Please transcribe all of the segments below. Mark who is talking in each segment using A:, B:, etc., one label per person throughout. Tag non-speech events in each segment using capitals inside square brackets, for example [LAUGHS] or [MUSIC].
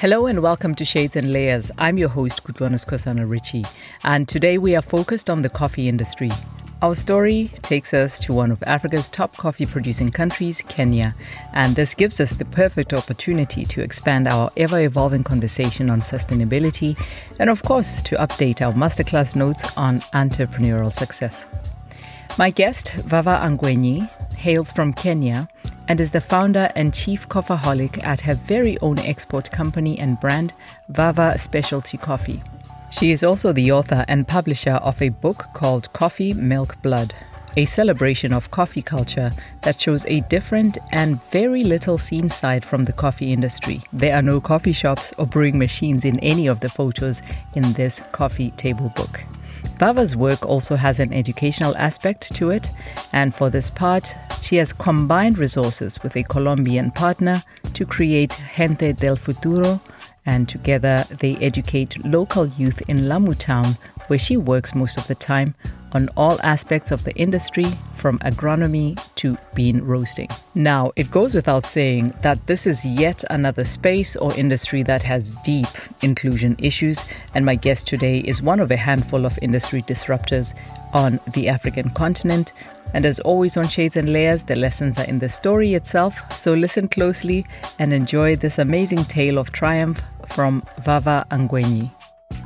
A: Hello and welcome to Shades and Layers. I'm your host, Kutwanus Kosana Ritchie, and today we are focused on the coffee industry. Our story takes us to one of Africa's top coffee producing countries, Kenya, and this gives us the perfect opportunity to expand our ever evolving conversation on sustainability and, of course, to update our masterclass notes on entrepreneurial success. My guest, Vava Angwenyi, hails from Kenya and is the founder and chief coffeeholic at her very own export company and brand, Vava Specialty Coffee. She is also the author and publisher of a book called Coffee Milk Blood, a celebration of coffee culture that shows a different and very little seen side from the coffee industry. There are no coffee shops or brewing machines in any of the photos in this coffee table book. Vava's work also has an educational aspect to it, and for this part, she has combined resources with a Colombian partner to create Gente del Futuro, and together they educate local youth in Lamu town, where she works most of the time, on all aspects of the industry from agronomy to bean roasting. Now, it goes without saying that this is yet another space or industry that has deep inclusion issues, and my guest today is one of a handful of industry disruptors on the African continent. And as always on Shades and Layers, the lessons are in the story itself, so listen closely and enjoy this amazing tale of triumph from Vava Angwenyi.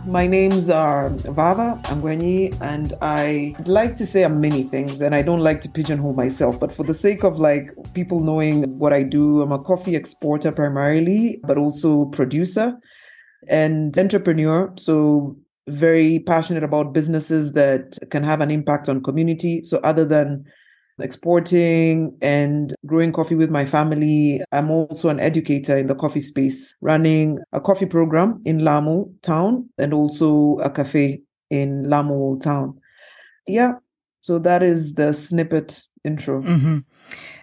B: My names are Vava Angwenyi, and I like to say I'm many things, and I don't like to pigeonhole myself. But for the sake of like people knowing what I do, I'm a coffee exporter primarily, but also producer and entrepreneur. So very passionate about businesses that can have an impact on community. So other than exporting and growing coffee with my family. I'm also an educator in the coffee space, running a coffee program in Lamu town and also a cafe in Lamu town. Yeah, so that is the snippet intro.
A: Mm-hmm.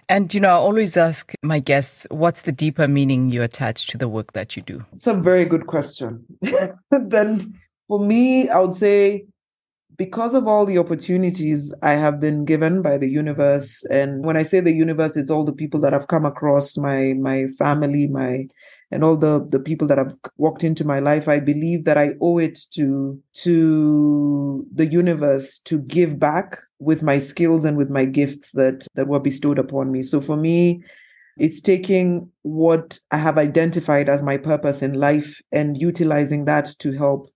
A: And, you know, I always ask my guests, what's the deeper meaning you attach to the work that you do?
B: It's a very good question. [LAUGHS] then for me, I would say because of all the opportunities I have been given by the universe, and when I say the universe, it's all the people that I've come across my my family, my and all the the people that have walked into my life. I believe that I owe it to to the universe to give back with my skills and with my gifts that that were bestowed upon me. So for me, it's taking what I have identified as my purpose in life and utilizing that to help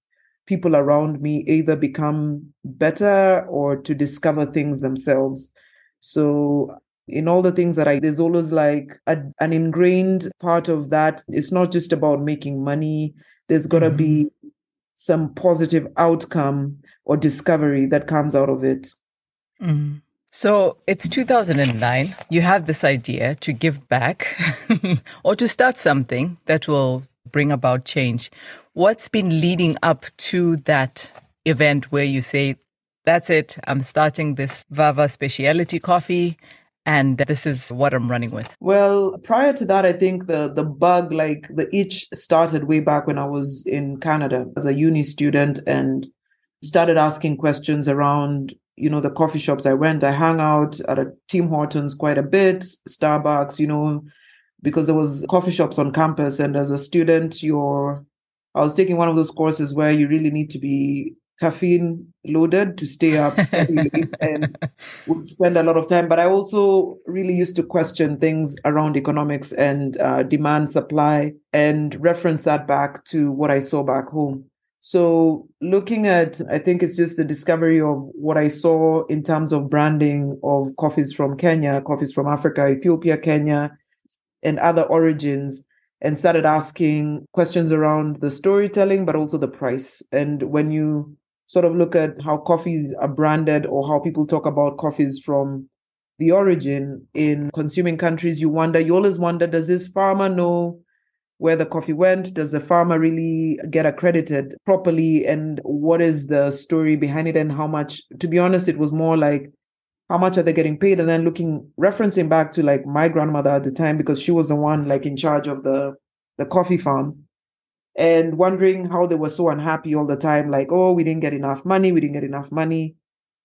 B: people around me either become better or to discover things themselves. So in all the things that I, there's always like a, an ingrained part of that. It's not just about making money. There's got to mm-hmm. be some positive outcome or discovery that comes out of it.
A: Mm-hmm. So it's 2009. You have this idea to give back [LAUGHS] or to start something that will bring about change. What's been leading up to that event where you say, that's it, I'm starting this Vava specialty coffee and this is what I'm running with?
B: Well, prior to that, I think the the bug, like the itch, started way back when I was in Canada as a uni student and started asking questions around, you know, the coffee shops I went. I hung out at a Tim Hortons quite a bit, Starbucks, you know, because there was coffee shops on campus and as a student you're i was taking one of those courses where you really need to be caffeine loaded to stay up [LAUGHS] and would spend a lot of time. But i also really used to question things around economics and uh, demand supply and reference that back to what i saw back home. So looking at i think it's just the discovery of what i saw in terms of branding of coffees from kenya coffees from africa ethiopia kenya and other origins and started asking questions around the storytelling, but also the price. And when you sort of look at how coffees are branded or how people talk about coffees from the origin in consuming countries, you wonder, you always wonder, does this farmer know where the coffee went? Does the farmer really get accredited properly? And what is the story behind it and how much? To be honest, it was more like how much are they getting paid and then looking referencing back to like my grandmother at the time because she was the one like in charge of the the coffee farm and wondering how they were so unhappy all the time like oh we didn't get enough money we didn't get enough money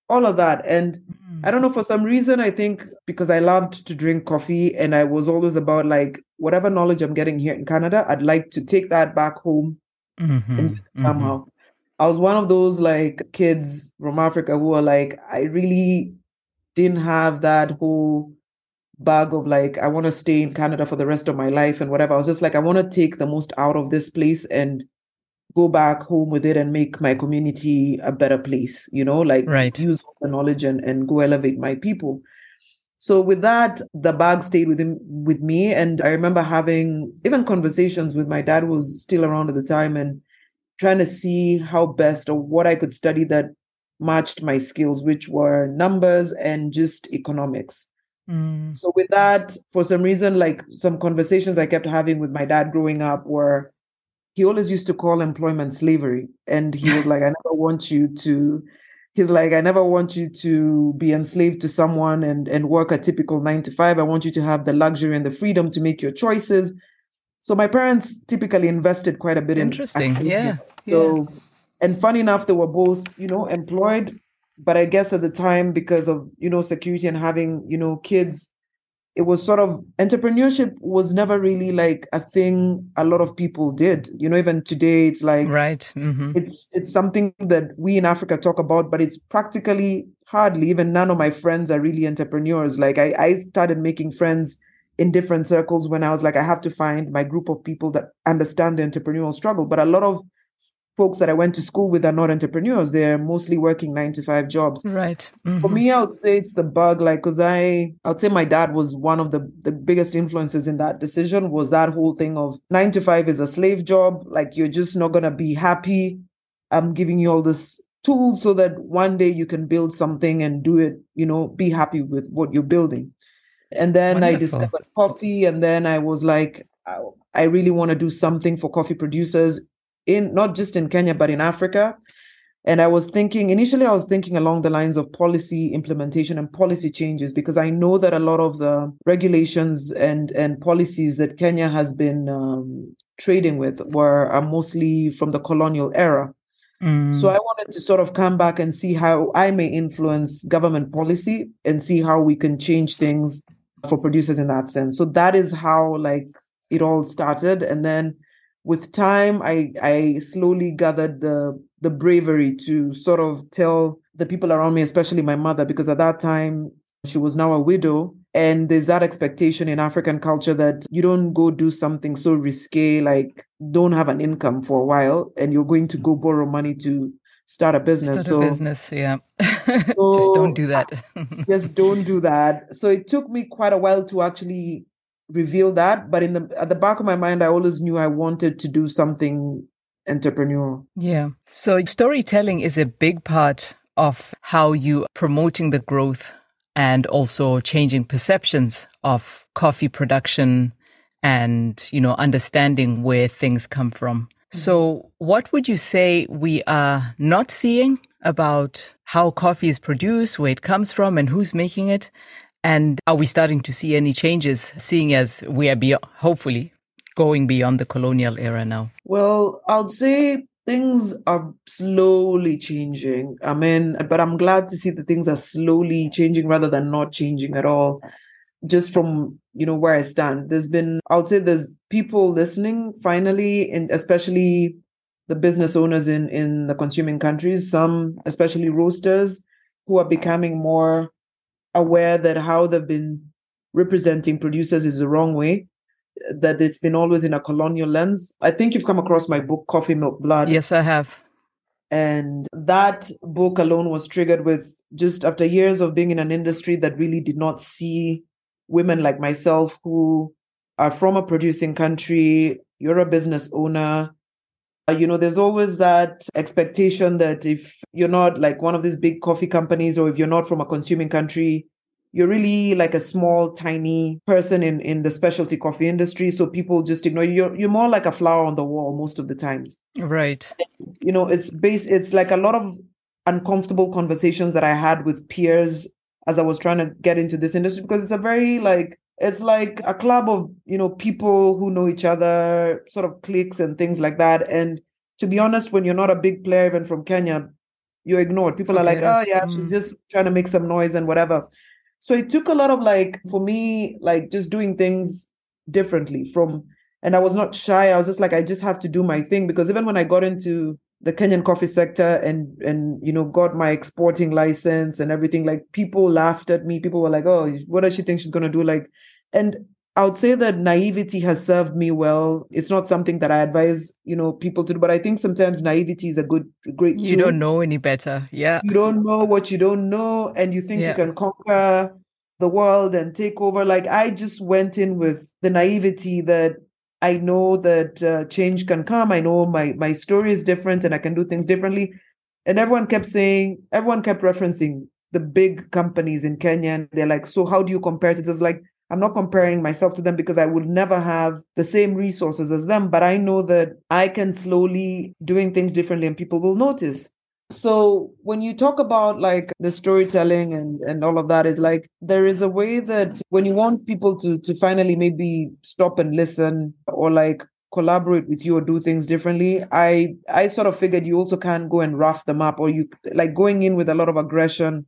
B: all of that. And mm. I don't know, for some reason, I think because I loved to drink coffee and I was always about like whatever knowledge I'm getting here in Canada, I'd like to take that back home mm-hmm. and use it mm-hmm. somehow. Mm-hmm. I was one of those like kids from Africa who are like, I really didn't have that whole bag of like, I want to stay in Canada for the rest of my life and whatever. I was just like, I want to take the most out of this place and go back home with it and make my community a better place, you know, like
A: right.
B: use the knowledge and, and go elevate my people. So with that, the bag stayed with him with me. And I remember having even conversations with my dad who was still around at the time and trying to see how best or what I could study that matched my skills, which were numbers and just economics. Mm. So with that, for some reason, like some conversations I kept having with my dad growing up were he always used to call employment slavery. And he was like, I never [LAUGHS] want you to, he's like, I never want you to be enslaved to someone and, and work a typical nine to five. I want you to have the luxury and the freedom to make your choices. So my parents typically invested quite a bit
A: Interesting. in
B: Interesting. Yeah. So yeah. And funny enough, they were both, you know, employed. But I guess at the time, because of, you know, security and having, you know, kids, it was sort of entrepreneurship was never really like a thing a lot of people did you know even today it's like
A: right
B: mm-hmm. it's it's something that we in africa talk about but it's practically hardly even none of my friends are really entrepreneurs like i i started making friends in different circles when i was like i have to find my group of people that understand the entrepreneurial struggle but a lot of folks that I went to school with are not entrepreneurs. They're mostly working nine to five jobs.
A: Right.
B: Mm-hmm. For me, I would say it's the bug, like, because I, I would say my dad was one of the, the biggest influences in that decision was that whole thing of nine to five is a slave job. Like, you're just not going to be happy. I'm giving you all this tools so that one day you can build something and do it, you know, be happy with what you're building. And then Wonderful. I discovered coffee. And then I was like, I really want to do something for coffee producers in not just in Kenya but in Africa. And I was thinking initially, I was thinking along the lines of policy implementation and policy changes because I know that a lot of the regulations and and policies that Kenya has been um, trading with were are mostly from the colonial era. Mm. So I wanted to sort of come back and see how I may influence government policy and see how we can change things for producers in that sense. So that is how like it all started, and then with time, I I slowly gathered the the bravery to sort of tell the people around me, especially my mother, because at that time she was now a widow. And there's that expectation in African culture that you don't go do something so risque, like don't have an income for a while, and you're going to go mm-hmm. borrow money to start a business.
A: Start a business, yeah. [LAUGHS] so, just don't do that. [LAUGHS]
B: just don't do that. So it took me quite a while to actually reveal that but in the at the back of my mind i always knew i wanted to do something entrepreneurial.
A: Yeah. So storytelling is a big part of how you promoting the growth and also changing perceptions of coffee production and you know understanding where things come from. Mm-hmm. so what would you say we are not seeing about how coffee is produced where it comes from and who's making it and are we starting to see any changes, seeing as we are beyond, hopefully going beyond the colonial era now?
B: Well, I'll say things are slowly changing. I mean, but I'm glad to see that things are slowly changing rather than not changing at all. Just from you know where I stand, there's been I would say there's people listening finally, and especially the business owners in in the consuming countries. Some, especially roasters, who are becoming more aware that how they've been representing producers is the wrong way that it's been always in a colonial lens. I think you've come across my book coffee milk blood.
A: Yes i have.
B: And that book alone was triggered with just after years of being in an industry that really did not see women like myself who are from a producing country you're a business owner Uh, you know, there's always that expectation that if you're not like one of these big coffee companies or if you're not from a consuming country, you're really like a small, tiny person in, in the specialty coffee industry. So people just ignore you. You're, you're more like a flower on the wall most of the times.
A: Right.
B: You know, it's base, it's like a lot of uncomfortable conversations that I had with peers as I was trying to get into this industry because it's a very like it's like a club of you know people who know each other sort of cliques and things like that and to be honest when you're not a big player even from kenya You're ignored. People are like, oh yeah, mm. she's just trying to make some noise and whatever. So it took a lot of like for me, like just doing things differently from and I was not shy. I was just like, I just have to do my thing because even when I got into the Kenyan coffee sector and and you know got my exporting license and everything, like people laughed at me. People were like, "Oh, what does she think she's gonna do?" Like, and I would say that naivety has served me well. It's not something that I advise, you know, people to do, but I think sometimes naivety is a good, great.
A: You don't know any better, yeah.
B: You don't know what you don't know, and you think yeah. you can conquer the world and take over. Like I just went in with the naivety that I know that uh, change can come. I know my my story is different and I can do things differently. And everyone kept saying, everyone kept referencing the big companies in Kenya. And they're like, so how do you compare it? It's like, I'm not comparing myself to them because I would never have the same resources as them. But I know that I can slowly doing things differently and people will notice. So when you talk about like the storytelling and and all of that is like there is a way that when you want people to to finally maybe stop and listen or like collaborate with you or do things differently i i sort of figured you also can't go and rough them up or you like going in with a lot of aggression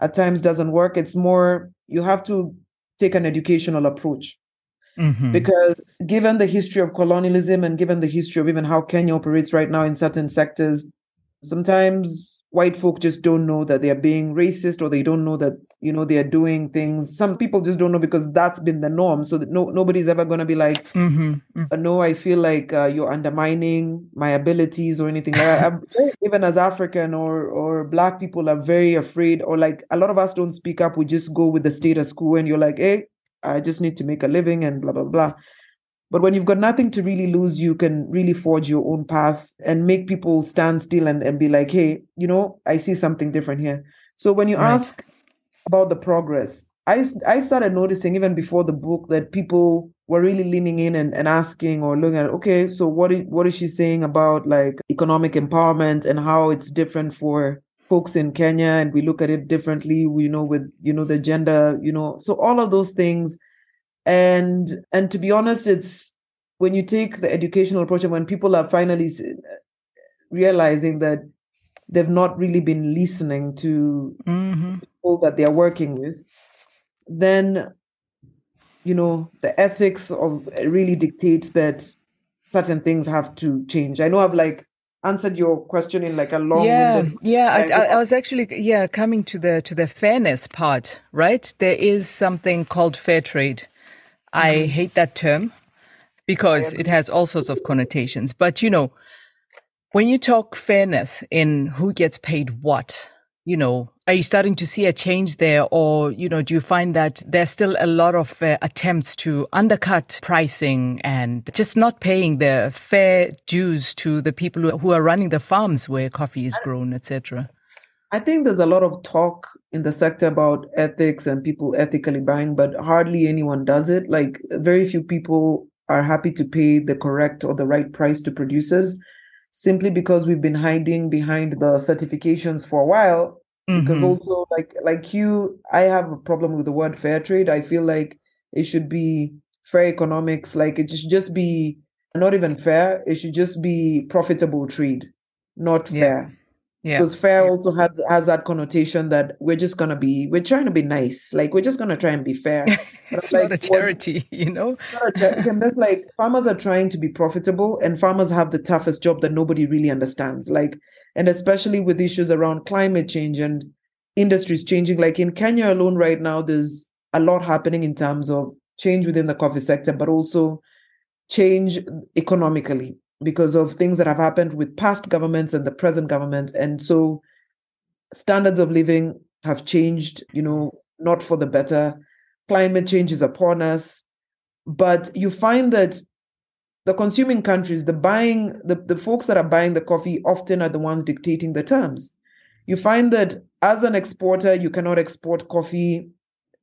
B: at times doesn't work it's more you have to take an educational approach mm-hmm. because given the history of colonialism and given the history of even how kenya operates right now in certain sectors sometimes white folk just don't know that they are being racist or they don't know that you know they are doing things some people just don't know because that's been the norm so that no nobody's ever going to be like mm-hmm. mm-hmm. no i feel like uh, you're undermining my abilities or anything like [LAUGHS] even as african or or black people are very afraid or like a lot of us don't speak up we just go with the status quo and you're like hey i just need to make a living and blah blah blah but when you've got nothing to really lose, you can really forge your own path and make people stand still and, and be like, hey, you know, I see something different here. So when you right. ask about the progress, I, I started noticing even before the book that people were really leaning in and, and asking or looking at, okay, so what is, what is she saying about like economic empowerment and how it's different for folks in Kenya and we look at it differently, you know, with, you know, the gender, you know, so all of those things and and to be honest it's when you take the educational approach and when people are finally realizing that they've not really been listening to mm-hmm. people that they're working with then you know the ethics of really dictates that certain things have to change. I know i've like answered your question in like a long
A: yeah yeah I, I, was actually yeah coming to the to the fairness part right? There is something called fair trade I mm-hmm. hate that term because it has all sorts of connotations. But you know, when you talk fairness in who gets paid what, you know, are you starting to see a change there, or you know, do you find that there's still a lot of uh, attempts to undercut pricing and just not paying the fair dues to the people who are running the farms where coffee is grown, etc.
B: I think there's a lot of talk in the sector about ethics and people ethically buying, but hardly anyone does it. Like very few people are happy to pay the correct or the right price to producers simply because we've been hiding behind the certifications for a while. Mm-hmm. Because also like like you, I have a problem with the word fair trade. I feel like it should be fair economics, like it should just be not even fair, it should just be profitable trade, not yeah. fair. Yeah. Because fair yeah. also has has that connotation that we're just gonna be we're trying to be nice. Like we're just gonna try and be fair. [LAUGHS]
A: it's like, [LAUGHS] not a charity, what, you know?
B: Charity. and that's like farmers are trying to be profitable and farmers have the toughest job that nobody really understands. Like and especially with issues around climate change and industries changing. Like in Kenya alone right now, there's a lot happening in terms of change within the coffee sector, but also change economically because of things that have happened with past governments and the present government. And so standards of living have changed, you know, not for the better. Climate change is upon us. But you find that the consuming countries, the buying, the, the folks that are buying the coffee often are the ones dictating the terms. You find that as an exporter, you cannot export coffee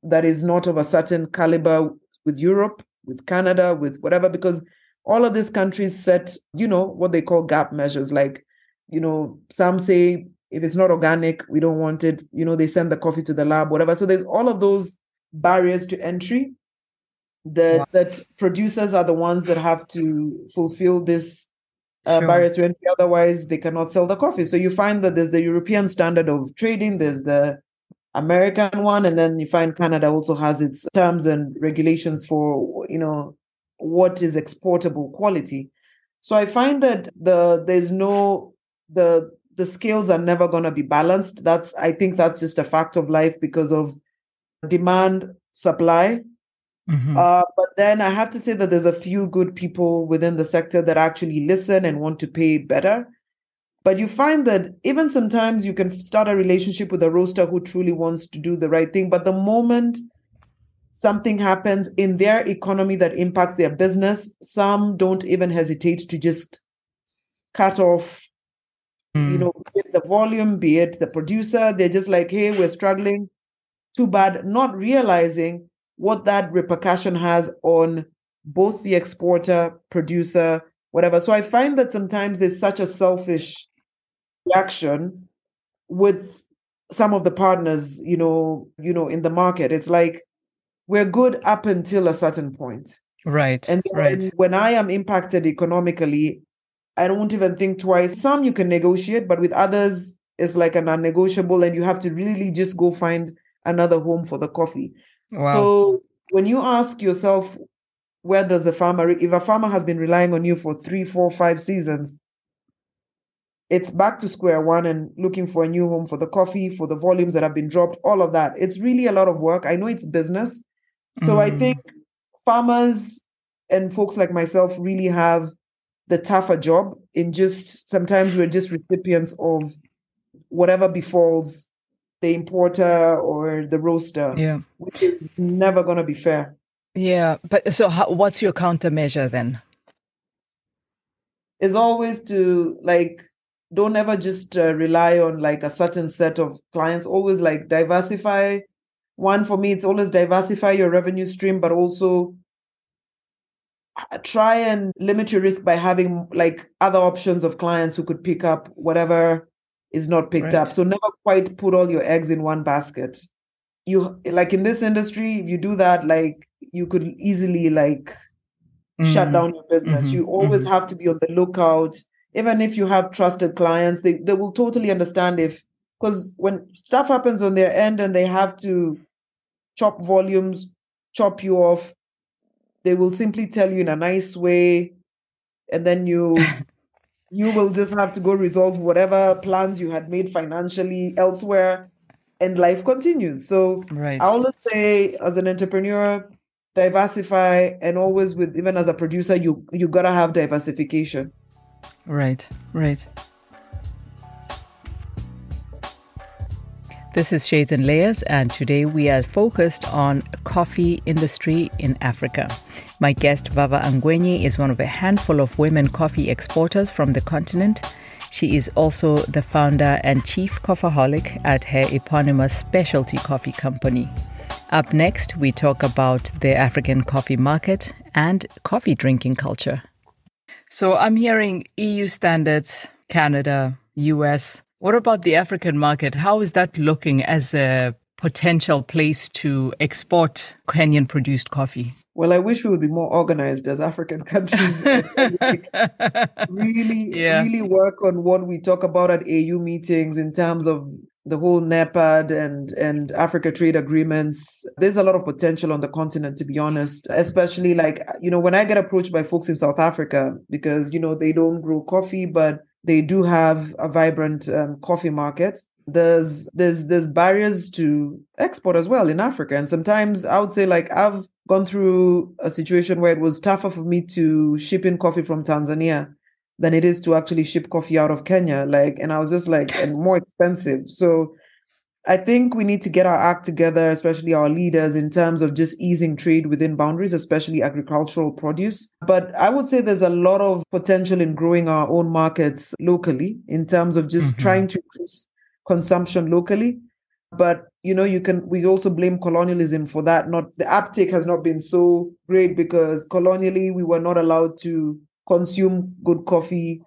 B: that is not of a certain caliber with Europe, with Canada, with whatever, because all of these countries set, you know, what they call gap measures. Like, you know, some say if it's not organic, we don't want it. You know, they send the coffee to the lab, whatever. So there's all of those barriers to entry that wow. that producers are the ones that have to fulfill this uh, sure. barriers to entry. Otherwise, they cannot sell the coffee. So you find that there's the European standard of trading, there's the American one, and then you find Canada also has its terms and regulations for you know what is exportable quality. So I find that the there's no the the scales are never going to be balanced. That's I think that's just a fact of life because of demand supply Mm-hmm. Uh, but then I have to say that there's a few good people within the sector that actually listen and want to pay better. But you find that even sometimes you can start a relationship with a roaster who truly wants to do the right thing. But the moment something happens in their economy that impacts their business, some don't even hesitate to just cut off, mm. you know, the volume, be it the producer. They're just like, hey, we're struggling. Too bad, not realizing what that repercussion has on both the exporter, producer, whatever. So I find that sometimes there's such a selfish reaction with some of the partners, you know, you know, in the market. It's like we're good up until a certain point.
A: Right.
B: And
A: right.
B: when I am impacted economically, I don't even think twice. Some you can negotiate, but with others, it's like a non-negotiable, and you have to really just go find another home for the coffee. Wow. So when you ask yourself, where does a farmer, if a farmer has been relying on you for three, four, five seasons, it's back to square one and looking for a new home for the coffee, for the volumes that have been dropped, all of that. It's really a lot of work. I know it's business. So mm. I think farmers and folks like myself really have the tougher job in just sometimes we're just recipients of whatever befalls the importer or the roaster,
A: yeah.
B: which is never going to be fair.
A: Yeah, but so how, what's your countermeasure then?
B: Is always to like don't ever just uh, rely on like a certain set of clients. Always like diversify. One for me, it's always diversify your revenue stream, but also uh, try and limit your risk by having like other options of clients who could pick up whatever is not picked right. up. So never quite put all your eggs in one basket. You like in this industry, if you do that, like you could easily like mm-hmm. shut down your business. Mm-hmm. You always mm-hmm. have to be on the lookout. Even if you have trusted clients, they, they will totally understand if because when stuff happens on their end and they have to chop volumes, chop you off, they will simply tell you in a nice way, and then you [LAUGHS] you will just have to go resolve whatever plans you had made financially elsewhere and life continues. So
A: right.
B: i always say as an entrepreneur diversify and always with even as a producer you you gotta have diversification.
A: Right right This is Shades and Layers, and today we are focused on coffee industry in Africa. My guest Vava Angwenyi is one of a handful of women coffee exporters from the continent. She is also the founder and chief coffeeholic at her eponymous specialty coffee company. Up next, we talk about the African coffee market and coffee drinking culture. So I'm hearing EU standards, Canada, US, what about the African market? How is that looking as a potential place to export Kenyan produced coffee?
B: Well, I wish we would be more organized as African countries. [LAUGHS] really, yeah. really work on what we talk about at AU meetings in terms of the whole NEPAD and and Africa trade agreements. There's a lot of potential on the continent, to be honest. Especially like you know when I get approached by folks in South Africa because you know they don't grow coffee, but they do have a vibrant um, coffee market. There's there's there's barriers to export as well in Africa, and sometimes I would say like I've gone through a situation where it was tougher for me to ship in coffee from Tanzania than it is to actually ship coffee out of Kenya. Like, and I was just like, and more expensive. So I think we need to get our act together, especially our leaders, in terms of just easing trade within boundaries, especially agricultural produce. But I would say there's a lot of potential in growing our own markets locally in terms of just mm-hmm. trying to increase consumption locally. But you know, you can we also blame colonialism for that. Not the uptake has not been so great because colonially we were not allowed to consume good coffee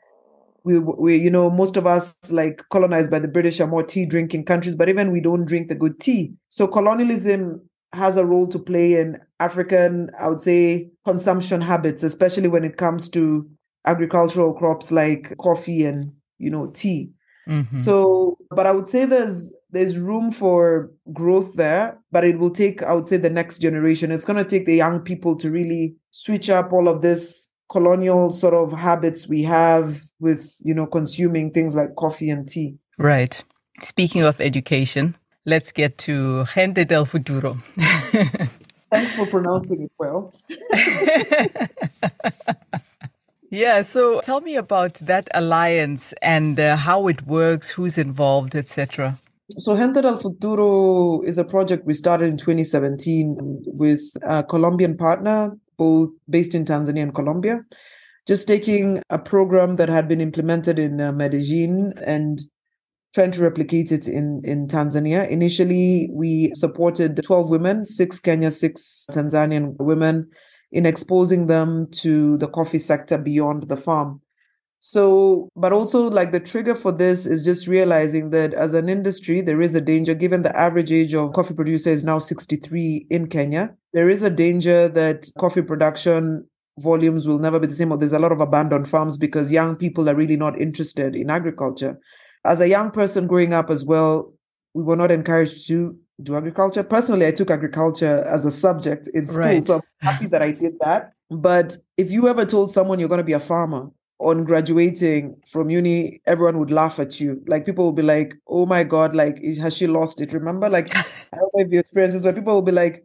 B: we, we you know most of us like colonized by the british are more tea drinking countries but even we don't drink the good tea so colonialism has a role to play in african i would say consumption habits especially when it comes to agricultural crops like coffee and you know tea. Mm-hmm. So, but I would say there's there's room for growth there, but it will take, I would say, the next generation. It's going to take the young people to really switch up all of this colonial sort of habits we have with, you know, consuming things like coffee and tea.
A: Right. Speaking of education, let's get to Gente del Futuro. [LAUGHS]
B: Thanks for pronouncing it well. [LAUGHS]
A: yeah, so tell me about that alliance and uh, how it works, who's involved, etc.
B: So Gente del Futuro is a project we started in 2017 with a Colombian partner, both based in Tanzania and Colombia, just taking a program that had been implemented in uh, Medellin and trying to replicate it in, in Tanzania. Initially, we supported 12 women, six Kenya, six Tanzanian women, in exposing them to the coffee sector beyond the farm. So, but also like the trigger for this is just realizing that as an industry, there is a danger, given the average age of coffee producer is now 63 in Kenya. There is a danger that coffee production volumes will never be the same, or there's a lot of abandoned farms because young people are really not interested in agriculture. As a young person growing up as well, we were not encouraged to do agriculture. Personally, I took agriculture as a subject in school, right. so I'm happy that I did that. But if you ever told someone you're going to be a farmer, on graduating from uni, everyone would laugh at you. Like people will be like, "Oh my god, like has she lost it?" Remember, like [LAUGHS] I don't know if you experience this, but people will be like,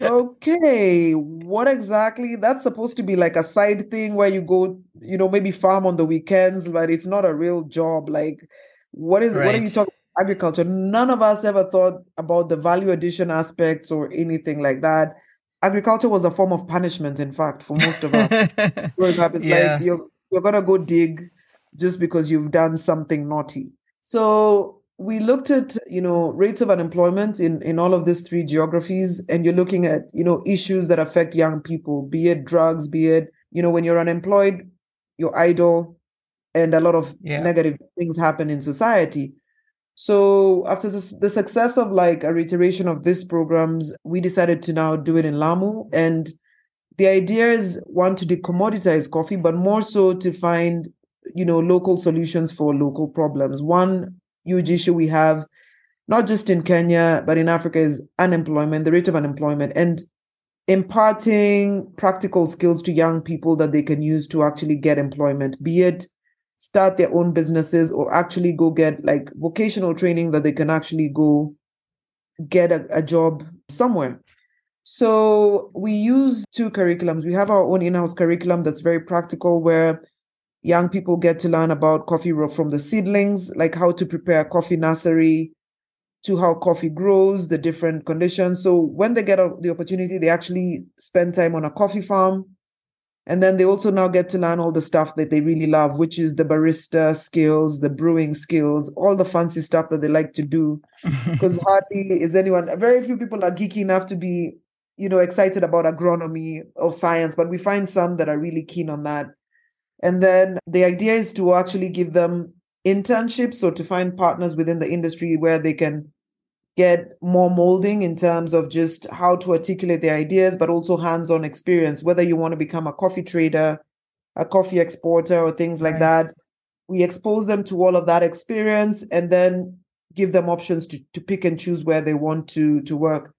B: "Okay, what exactly? That's supposed to be like a side thing where you go, you know, maybe farm on the weekends, but it's not a real job. Like, what is right. what are you talking?" Agriculture. None of us ever thought about the value addition aspects or anything like that agriculture was a form of punishment in fact for most of us [LAUGHS] growing up it's yeah. like you're you're to go dig just because you've done something naughty. So we looked at, you know, rates of unemployment in, in all of these three geographies, and you're looking at, you know, issues that affect young people, be it drugs, be it, you know, when you're unemployed, you're idle, and a lot of yeah. negative things happen in society. So after this, the success of like a reiteration of these programs, we decided to now do it in Lamu. And the idea is one to decommoditize coffee, but more so to find, you know, local solutions for local problems. One huge issue we have, not just in Kenya, but in Africa, is unemployment, the rate of unemployment, and imparting practical skills to young people that they can use to actually get employment, be it start their own businesses or actually go get like vocational training that they can actually go get a, a job somewhere. So we use two curriculums. We have our own in-house curriculum that's very practical where young people get to learn about coffee from the seedlings, like how to prepare coffee nursery to how coffee grows, the different conditions. So when they get the opportunity, they actually spend time on a coffee farm. And then they also now get to learn all the stuff that they really love, which is the barista skills, the brewing skills, all the fancy stuff that they like to do. [LAUGHS] Because hardly is anyone, very few people are geeky enough to be you know, excited about agronomy or science, but we find some that are really keen on that. And then the idea is to actually give them internships or to find partners within the industry where they can get more molding in terms of just how to articulate their ideas, but also hands on experience, whether you want to become a coffee trader, a coffee exporter, or things like right. that. We expose them to all of that experience and then give them options to, to pick and choose where they want to, to work.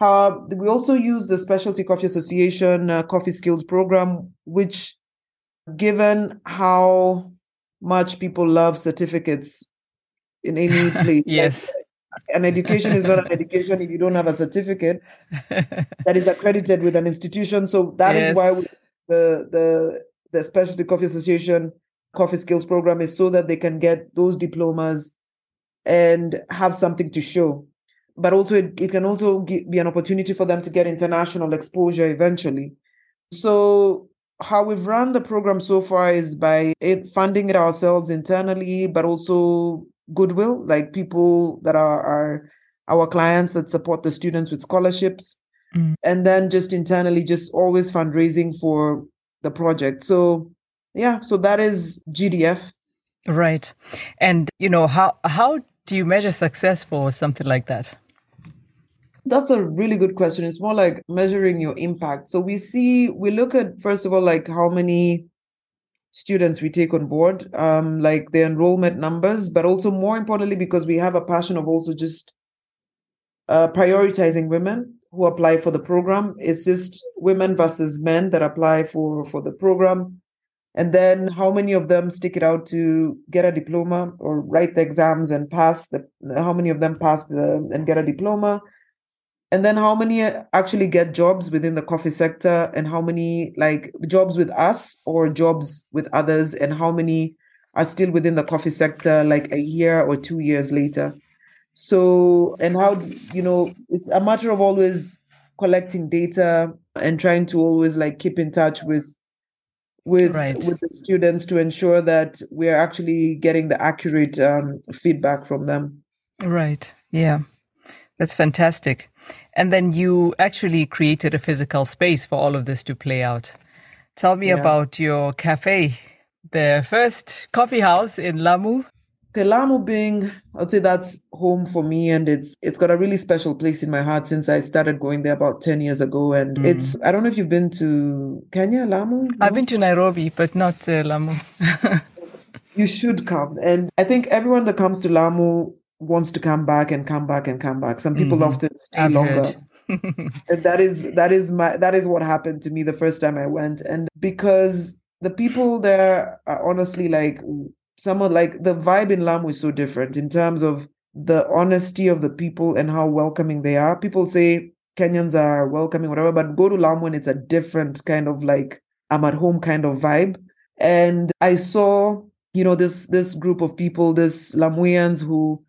B: Uh, we also use the Specialty Coffee Association uh, Coffee Skills Program, which, given how much people love certificates in any [LAUGHS] place,
A: yes.
B: Like, an education is not an education if you don't have a certificate that is accredited with an institution. So that yes. is why we, the the the Specialty Coffee Association Coffee Skills Program is so that they can get those diplomas and have something to show but also it, it can also be an opportunity for them to get international exposure eventually. So how we've run the program so far is by it funding it ourselves internally, but also goodwill, like people that are, are our clients that support the students with scholarships. Mm. And then just internally, just always fundraising for the project. So yeah, so that is GDF.
A: Right. And you know, how how do you measure success for something like that?
B: That's a really good question. It's more like measuring your impact. So we see, we look at, first of all, like how many students we take on board, um, like the enrollment numbers, but also more importantly, because we have a passion of also just uh, prioritizing women who apply for the program. It's just women versus men that apply for for the program, and then how many of them stick it out to get a diploma or write the exams and pass the. How many of them pass the and get a diploma? And then how many actually get jobs within the coffee sector? And how many like jobs with us or jobs with others? And how many are still within the coffee sector like a year or two years later? So and how you know it's a matter of always collecting data and trying to always like keep in touch with with right. with the students to ensure that we're actually getting the accurate um, feedback from them.
A: Right. Yeah. That's fantastic and then you actually created a physical space for all of this to play out. Tell me yeah. about your cafe, the first coffee house in Lamu.
B: Okay, Lamu being, I'd say that's home for me, and it's it's got a really special place in my heart since I started going there about ten years ago. And mm. it's I don't know if you've been to Kenya, Lamu. No?
A: I've been to Nairobi, but not uh, Lamu. [LAUGHS]
B: you should come, and I think everyone that comes to Lamu wants to come back and come back and come back. Some people mm-hmm. often stay I've longer. and [LAUGHS] that is that is my that is what happened to me the first time I went. And because the people there are honestly like someone like the vibe in Lamu is so different in terms of the honesty of the people and how welcoming they are. People say Kenyans are welcoming, whatever, but go to Lamu and it's a different kind of like I'm at home kind of vibe. And I saw, you know, this this group of people, this Lamuians who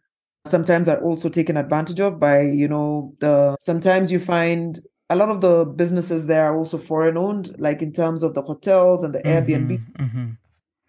B: sometimes are also taken advantage of by you know the sometimes you find a lot of the businesses there are also foreign owned like in terms of the hotels and the mm-hmm, airbnbs mm-hmm.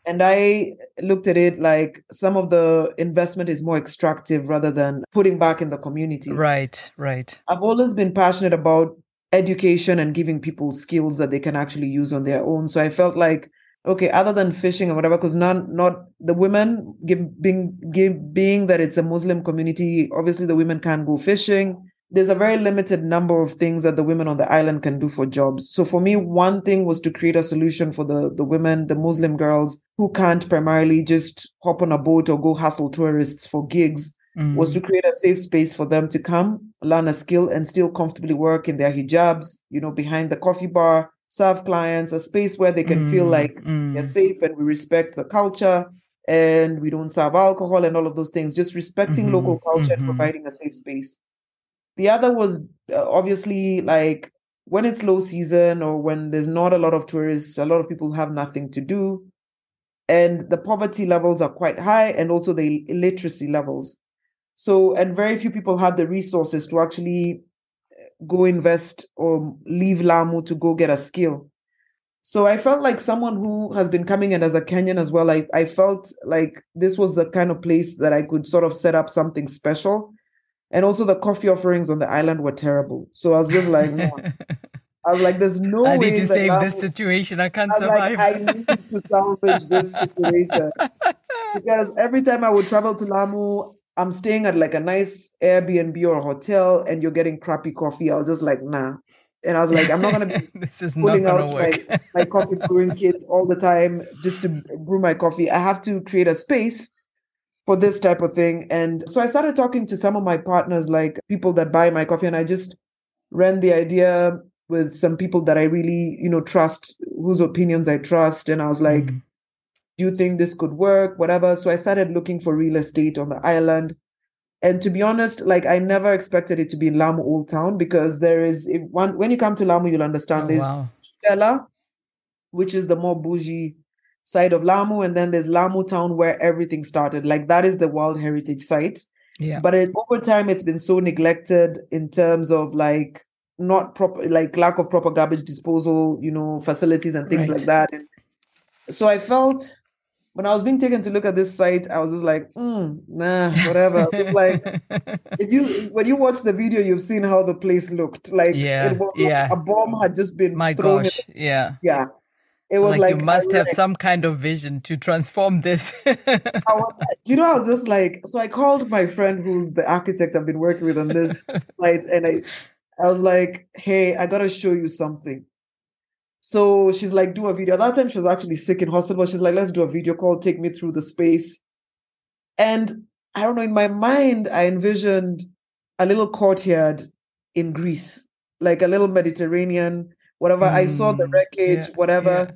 B: and i looked at it like some of the investment is more extractive rather than putting back in the community.
A: Right right.
B: I've always been passionate about education and giving people skills that they can actually use on their own. So i felt like okay other than fishing or whatever because not not the women give, being give, being that it's a muslim community obviously the women can't go fishing there's a very limited number of things that the women on the island can do for jobs so for me one thing was to create a solution for the the women the muslim girls who can't primarily just hop on a boat or go hustle tourists for gigs mm. was to create a safe space for them to come learn a skill and still comfortably work in their hijabs you know behind the coffee bar serve clients a space where they can mm, feel like mm. they're safe and we respect the culture and we don't serve alcohol and all of those things just respecting mm-hmm, local culture mm-hmm. and providing a safe space the other was uh, obviously like when it's low season or when there's not a lot of tourists a lot of people have nothing to do and the poverty levels are quite high and also the illiteracy levels so and very few people have the resources to actually go invest or leave Lamu to go get a skill. So I felt like someone who has been coming in as a Kenyan as well. I, I felt like this was the kind of place that I could sort of set up something special. And also the coffee offerings on the island were terrible. So I was just like, no. [LAUGHS] I was like, there's no
A: I
B: way.
A: need to save Lamu, this situation. I can't
B: I
A: survive.
B: Like, I need to salvage this situation. [LAUGHS] because every time I would travel to Lamu, I'm staying at like a nice Airbnb or hotel and you're getting crappy coffee. I was just like, nah. And I was like, I'm not gonna be [LAUGHS]
A: this is pulling out
B: my, my [LAUGHS] coffee brewing kit all the time just to brew my coffee. I have to create a space for this type of thing. And so I started talking to some of my partners, like people that buy my coffee, and I just ran the idea with some people that I really, you know, trust, whose opinions I trust. And I was like, mm do you think this could work? Whatever. So i started looking for real estate on the island. And to be honest like i never expected it to be in lamu old town because there is if one when you come to lamu you'll understand oh, there's wow. Shela, which is the more bougie side of lamu. And then there's lamu town where everything started. Like that is the world heritage site.
A: Yeah.
B: But it, over time it's been so neglected in terms of like not proper like lack of proper garbage disposal you know facilities and things right. like that. And so i felt when I was being taken to look at this site, I was just like, mm, nah, whatever. like [LAUGHS] if you when you watch the video, you've seen how the place looked. Like
A: yeah, yeah.
B: a bomb had just been
A: my
B: thrown
A: gosh,
B: in.
A: yeah,
B: yeah. It was like, like
A: you must have like, some kind of vision to transform this. [LAUGHS]
B: I was, you know, I was just like, so I called my friend who's the architect I've been working with on this [LAUGHS] site, and I, I was like, hey, I gotta show you something. So she's like, do a video. At that time, she was actually sick in hospital. but She's like, let's do a video call, take me through the space. And I don't know, in my mind, I envisioned a little courtyard in Greece, like a little Mediterranean, whatever. Mm, I saw the mm, wreckage, yeah, whatever.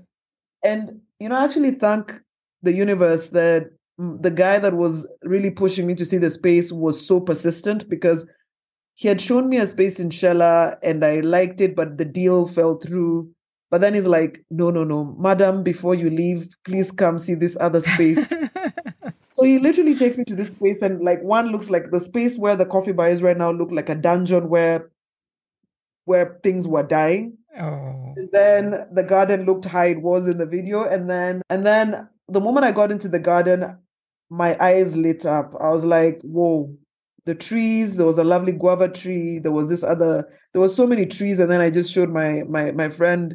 B: Yeah. And, you know, I actually thank the universe that the guy that was really pushing me to see the space was so persistent because he had shown me a space in Shela and I liked it, but the deal fell through. But then he's like, no, no, no, madam, before you leave, please come see this other space. [LAUGHS] so he literally takes me to this space, and like one looks like the space where the coffee bar is right now looked like a dungeon where where things were dying. Oh. And then the garden looked how it was in the video. And then and then the moment I got into the garden, my eyes lit up. I was like, whoa, the trees, there was a lovely guava tree, there was this other, there was so many trees. And then I just showed my my my friend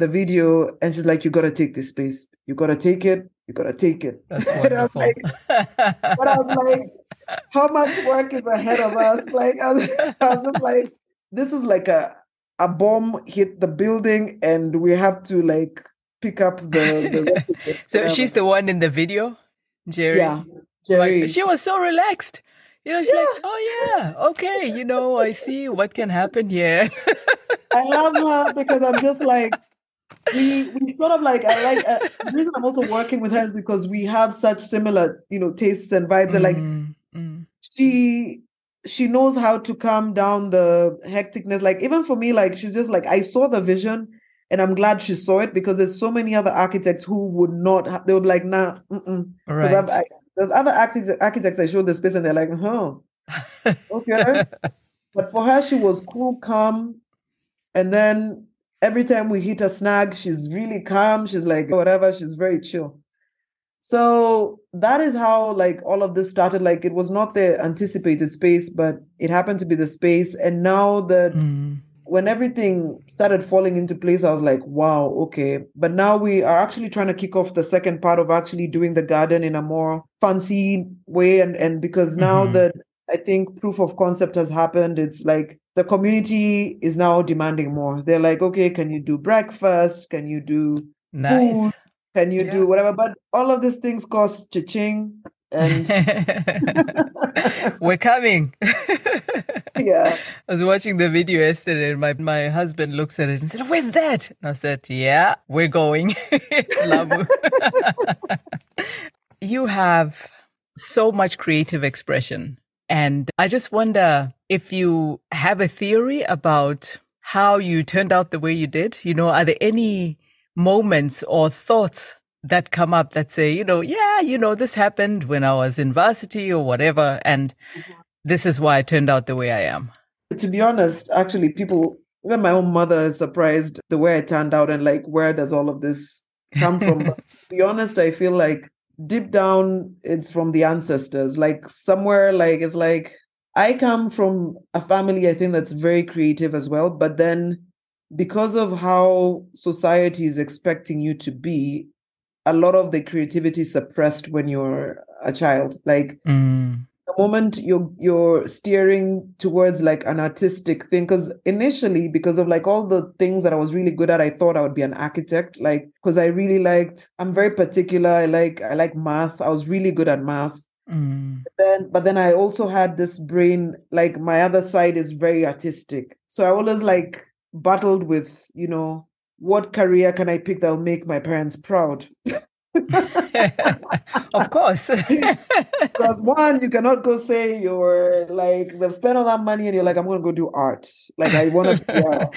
B: the video and she's like, You gotta take this space. You gotta take it, you gotta take it.
A: That's [LAUGHS] wonderful.
B: I like, but I was like, how much work is ahead of us? Like I was, [LAUGHS] I was just like, this is like a a bomb hit the building and we have to like pick up the, the [LAUGHS]
A: so she's the one in the video jerry
B: yeah jerry
A: like, she was so relaxed you know she's yeah. like oh yeah okay you know i see what can happen here
B: i love her because i'm just like we we sort of like i like uh, the reason i'm also working with her is because we have such similar you know tastes and vibes mm, and like mm, mm. she she knows how to calm down the hecticness like even for me like she's just like i saw the vision and I'm glad she saw it because there's so many other architects who would not. Have, they would be like, nah, mm
A: right. I,
B: there's other architects, architects I showed the space and they're like, huh, [LAUGHS] okay. but for her, she was cool, calm, and then every time we hit a snag, she's really calm. She's like, whatever. She's very chill. So that is how like all of this started. Like it was not the anticipated space, but it happened to be the space. And now that. Mm when everything started falling into place, I was like, wow, okay. But now we are actually trying to kick off the second part of actually doing the garden in a more fancy way. And, and because now mm-hmm. that I think proof of concept has happened, it's like the community is now demanding more. They're like, okay, can you do breakfast? Can you do
A: nice? Food?
B: Can you yeah. do whatever? But all of these things cost cha-ching and [LAUGHS]
A: we're coming. [LAUGHS]
B: yeah. [LAUGHS]
A: I was watching the video yesterday and my, my husband looks at it and said, Where's that? And I said, Yeah, we're going. it's Lamu. you have so much creative expression. And I just wonder if you have a theory about how you turned out the way you did. You know, are there any moments or thoughts that come up that say, you know, yeah, you know, this happened when I was in varsity or whatever. And mm-hmm. this is why I turned out the way I am.
B: To be honest, actually, people, even my own mother is surprised the way I turned out and like, where does all of this come from? [LAUGHS] to be honest, I feel like deep down, it's from the ancestors. Like, somewhere, like, it's like, I come from a family, I think, that's very creative as well. But then because of how society is expecting you to be, a lot of the creativity suppressed when you're a child. Like mm. the moment you're you're steering towards like an artistic thing, because initially, because of like all the things that I was really good at, I thought I would be an architect. Like because I really liked, I'm very particular. I like I like math. I was really good at math. Mm. But then, but then I also had this brain. Like my other side is very artistic, so I always like battled with you know what career can I pick that'll make my parents proud? [LAUGHS]
A: of course. [LAUGHS]
B: because one, you cannot go say you're like they've spent all that money and you're like, I'm gonna go do art. Like I wanna be a,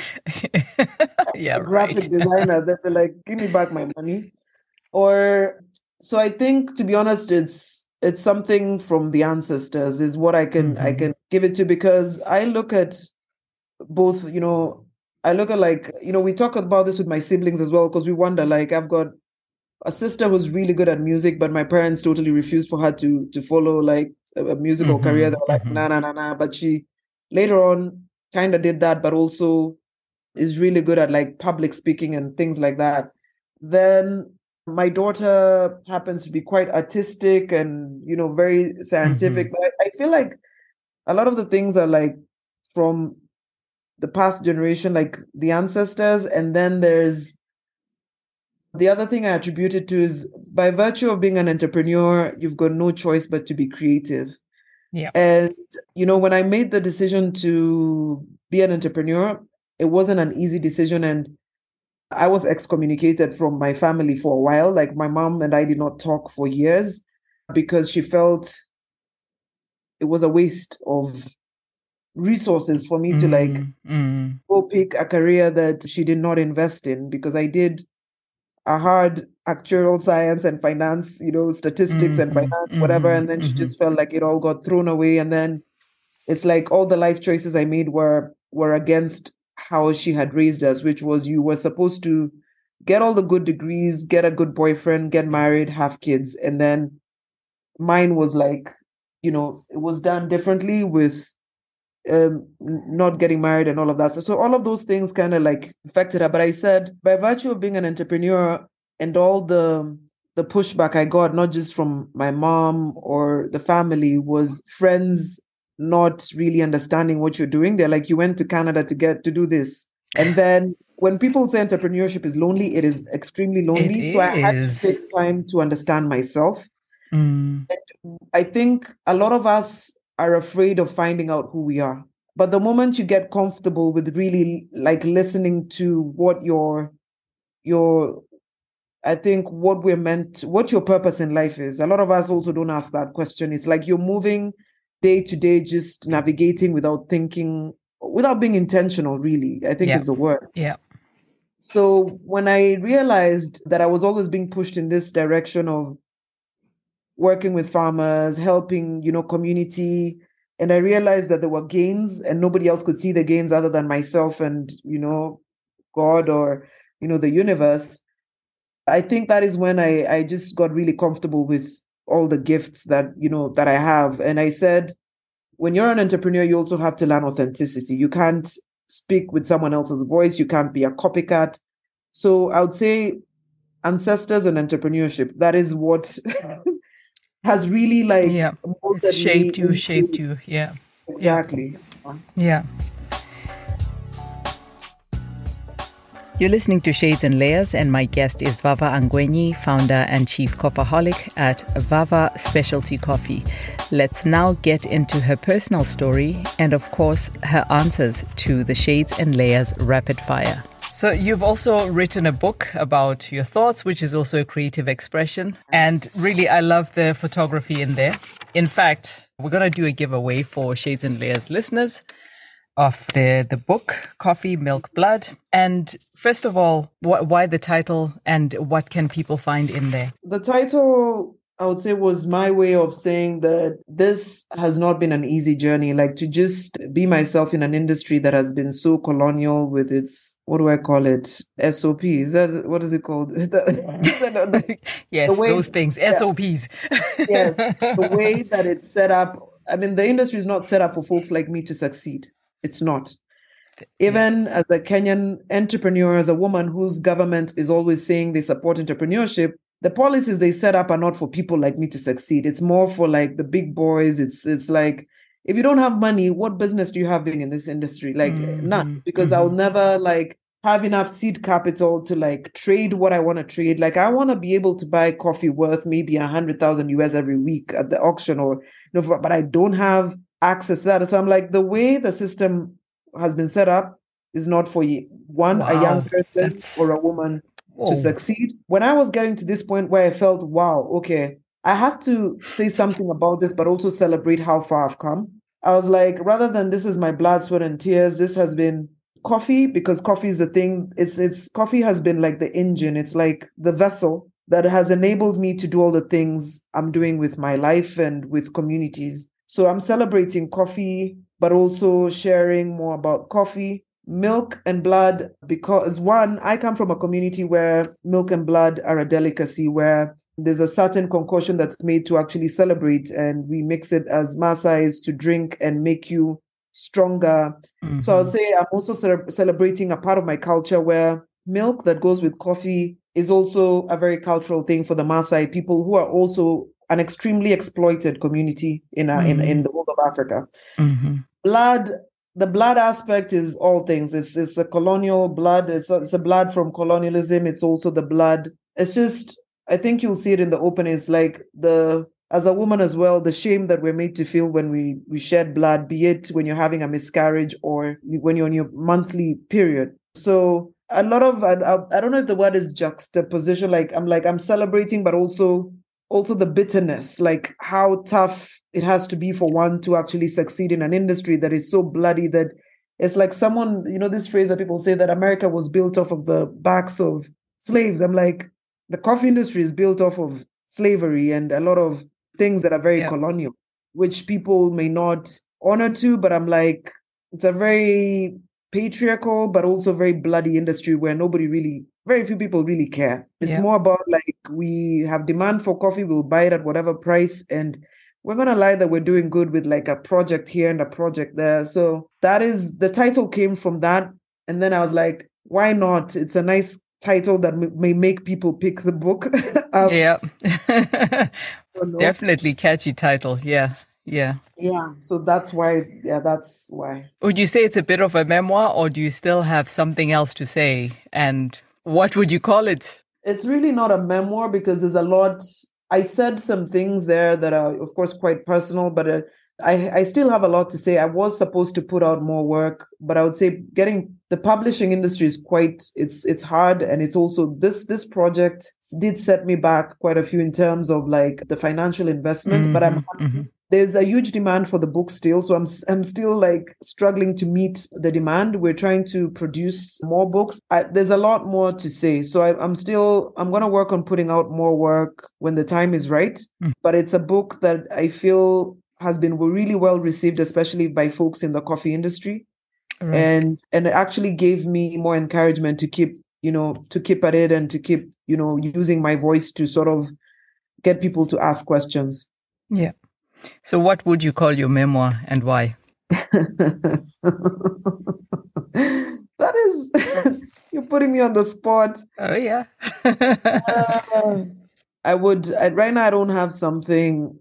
B: [LAUGHS]
A: yeah,
B: a graphic right. designer. They'll be like, give me back my money. Or so I think to be honest, it's it's something from the ancestors is what I can mm-hmm. I can give it to because I look at both, you know, I look at like, you know, we talk about this with my siblings as well, because we wonder, like, I've got a sister who's really good at music, but my parents totally refused for her to to follow like a, a musical mm-hmm, career. They were like, mm-hmm. nah, nah, nah, nah. But she later on kind of did that, but also is really good at like public speaking and things like that. Then my daughter happens to be quite artistic and you know very scientific. Mm-hmm. But I, I feel like a lot of the things are like from the past generation, like the ancestors, and then there's the other thing I attribute it to is by virtue of being an entrepreneur, you've got no choice but to be creative.
A: Yeah.
B: And you know, when I made the decision to be an entrepreneur, it wasn't an easy decision and I was excommunicated from my family for a while. Like my mom and I did not talk for years because she felt it was a waste of resources for me mm, to like mm. go pick a career that she did not invest in because I did a hard actuarial science and finance, you know, statistics mm-hmm, and finance, mm-hmm, whatever. And then mm-hmm. she just felt like it all got thrown away. And then it's like all the life choices I made were were against how she had raised us, which was you were supposed to get all the good degrees, get a good boyfriend, get married, have kids. And then mine was like, you know, it was done differently with um, not getting married and all of that. So, so all of those things kind of like affected her. But I said, by virtue of being an entrepreneur and all the the pushback I got, not just from my mom or the family, was friends not really understanding what you're doing. They're like, you went to Canada to get to do this. And then when people say entrepreneurship is lonely, it is extremely lonely. It so is. I had to take time to understand myself. Mm. I think a lot of us are afraid of finding out who we are. But the moment you get comfortable with really like listening to what your your I think what we're meant what your purpose in life is. A lot of us also don't ask that question. It's like you're moving day to day just navigating without thinking without being intentional really. I think yeah. is the word.
A: Yeah.
B: So when I realized that I was always being pushed in this direction of working with farmers, helping, you know, community. And I realized that there were gains and nobody else could see the gains other than myself and, you know, God or, you know, the universe. I think that is when I, I just got really comfortable with all the gifts that, you know, that I have. And I said, when you're an entrepreneur, you also have to learn authenticity. You can't speak with someone else's voice. You can't be a copycat. So I would say ancestors and entrepreneurship, that is what [LAUGHS] has really like
A: yeah shaped you shaped you yeah
B: exactly
A: yeah. You're listening to Shades and Layers, and my guest is Vava Angwenyi, founder and chief coffeeholic at Vava Specialty Coffee. Let's now get into her personal story and, of course, her answers to the Shades and Layers rapid fire. So, you've also written a book about your thoughts, which is also a creative expression. And really, I love the photography in there. In fact, we're going to do a giveaway for Shades and Layers listeners of the, the book, Coffee, Milk, Blood. And first of all, wh- why the title and what can people find in there?
B: The title I would say was my way of saying that this has not been an easy journey. Like to just be myself in an industry that has been so colonial with its what do I call it? SOP. Is that what is it called? [LAUGHS] [LAUGHS]
A: yes, way, those things. Yeah. SOPs.
B: yes. The [LAUGHS] way that it's set up. I mean, the industry is not set up for folks like me to succeed. It's not. Even as a Kenyan entrepreneur, as a woman whose government is always saying they support entrepreneurship, the policies they set up are not for people like me to succeed. It's more for like the big boys. It's it's like if you don't have money, what business do you have being in this industry? Like mm-hmm. none, because mm-hmm. I'll never like have enough seed capital to like trade what I want to trade. Like I want to be able to buy coffee worth maybe a hundred thousand US every week at the auction, or you know, but I don't have access that. So I'm like the way the system has been set up is not for one wow. a young person That's... or a woman Whoa. to succeed. When I was getting to this point where I felt, wow, okay, I have to say something about this, but also celebrate how far I've come. I was like, rather than this is my blood, sweat, and tears, this has been coffee because coffee is the thing. It's it's coffee has been like the engine. It's like the vessel that has enabled me to do all the things I'm doing with my life and with communities. So I'm celebrating coffee, but also sharing more about coffee milk and blood because one i come from a community where milk and blood are a delicacy where there's a certain concoction that's made to actually celebrate and we mix it as masais to drink and make you stronger mm-hmm. so i'll say i'm also ce- celebrating a part of my culture where milk that goes with coffee is also a very cultural thing for the Maasai people who are also an extremely exploited community in, mm-hmm. in, in the world of Africa. Mm-hmm. Blood the blood aspect is all things. It's it's a colonial blood. It's a, it's a blood from colonialism. It's also the blood. It's just I think you'll see it in the open. Is like the as a woman as well, the shame that we're made to feel when we we shed blood, be it when you're having a miscarriage or when you're on your monthly period. So a lot of I, I don't know if the word is juxtaposition. Like I'm like I'm celebrating, but also also the bitterness, like how tough it has to be for one to actually succeed in an industry that is so bloody that it's like someone, you know, this phrase that people say that America was built off of the backs of slaves. I'm like, the coffee industry is built off of slavery and a lot of things that are very yeah. colonial, which people may not honor to, but I'm like, it's a very patriarchal, but also very bloody industry where nobody really, very few people really care. It's yeah. more about like we have demand for coffee, we'll buy it at whatever price. And we're gonna lie that we're doing good with like a project here and a project there. So that is the title came from that. And then I was like, why not? It's a nice title that m- may make people pick the book. [LAUGHS]
A: um, yeah. [LAUGHS] Definitely catchy title. Yeah. Yeah.
B: Yeah. So that's why, yeah, that's why.
A: Would you say it's a bit of a memoir or do you still have something else to say? And what would you call it?
B: It's really not a memoir because there's a lot I said some things there that are, of course, quite personal, but uh, I, I still have a lot to say. I was supposed to put out more work, but I would say getting the publishing industry is quite it's it's hard, and it's also this this project did set me back quite a few in terms of like the financial investment. Mm-hmm, but I'm mm-hmm, mm-hmm there's a huge demand for the book still so i'm i'm still like struggling to meet the demand. We're trying to produce more books. I, there's a lot more to say so I, am still i'm going to work on putting out more work when the time is right. Mm. but it's a book that i feel has been really well received especially by folks in the coffee industry. Right. and and it actually gave me more encouragement to keep you know to keep at it and to keep you know using my voice to sort of get people to ask questions.
A: Yeah so, what would you call your memoir and why? [LAUGHS]
B: that is, [LAUGHS] you're putting me on the spot.
A: Oh, yeah. uh,
B: I would, I, right now, I don't have something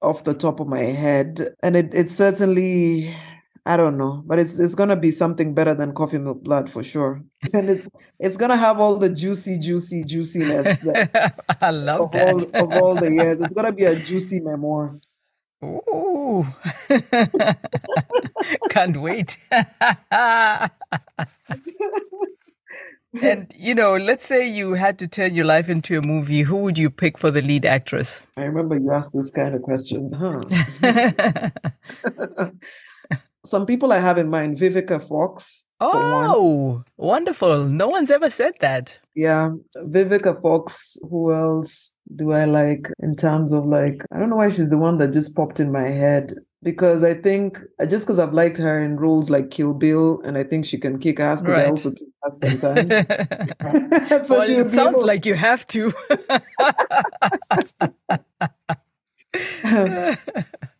B: off the top of my head. And it, it certainly, I don't know, but it's it's gonna be something better than coffee milk blood for sure, [LAUGHS] and it's it's gonna have all the juicy, juicy, juiciness.
A: I love of that
B: all, of all the years. It's gonna be a juicy memoir.
A: Ooh. [LAUGHS] Can't wait. and you know, let's say you had to turn your life into a movie, who would you pick for the lead actress?
B: I remember you asked this kind of questions, huh? [LAUGHS] [LAUGHS] Some people I have in mind, Vivica Fox.
A: Oh, wonderful. No one's ever said that.
B: Yeah. Vivica Fox, who else? do I like in terms of like I don't know why she's the one that just popped in my head because I think uh, just because I've liked her in roles like Kill Bill and I think she can kick ass because right. I also kick ass sometimes. [LAUGHS] [LAUGHS]
A: so well, it sounds able... like you have to. [LAUGHS]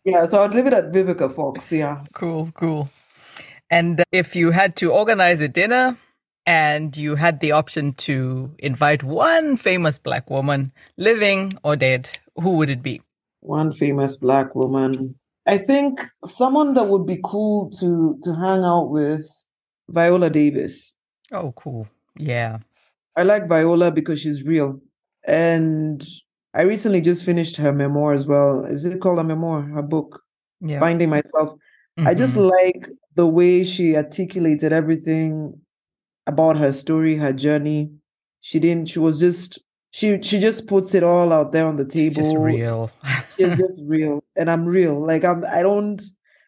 B: yeah, so I'd leave it at Vivica Fox. Yeah.
A: Cool, cool. And if you had to organize a dinner and you had the option to invite one famous black woman, living or dead, who would it be?
B: One famous black woman. I think someone that would be cool to to hang out with, Viola Davis.
A: Oh, cool. Yeah.
B: I like Viola because she's real. And I recently just finished her memoir as well. Is it called a memoir? Her book, yeah. Finding Myself. Mm-hmm. I just mm-hmm. like the way she articulated everything about her story, her journey. She didn't. She was just. She she just puts it all out there on the table. She's
A: just real.
B: She's [LAUGHS] just real, and I'm real. Like I'm. I don't.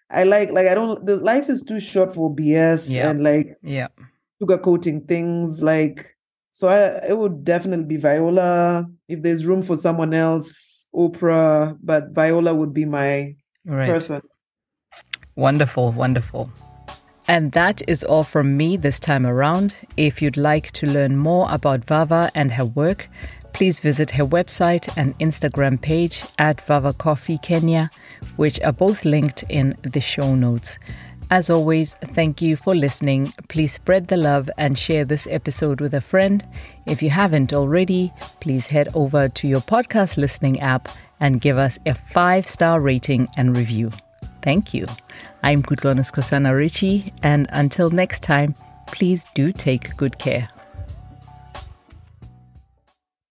B: I like like I don't. The life is too short for BS yeah. and like
A: yeah,
B: sugarcoating things. Like so, I it would definitely be Viola. If there's room for someone else, Oprah, but Viola would be my right. person.
A: Wonderful, wonderful. And that is all from me this time around. If you'd like to learn more about Vava and her work, please visit her website and Instagram page at Vava Coffee Kenya, which are both linked in the show notes. As always, thank you for listening. Please spread the love and share this episode with a friend. If you haven't already, please head over to your podcast listening app and give us a five star rating and review. Thank you. I'm Kutlwano Skosana Richie, and until next time, please do take good care.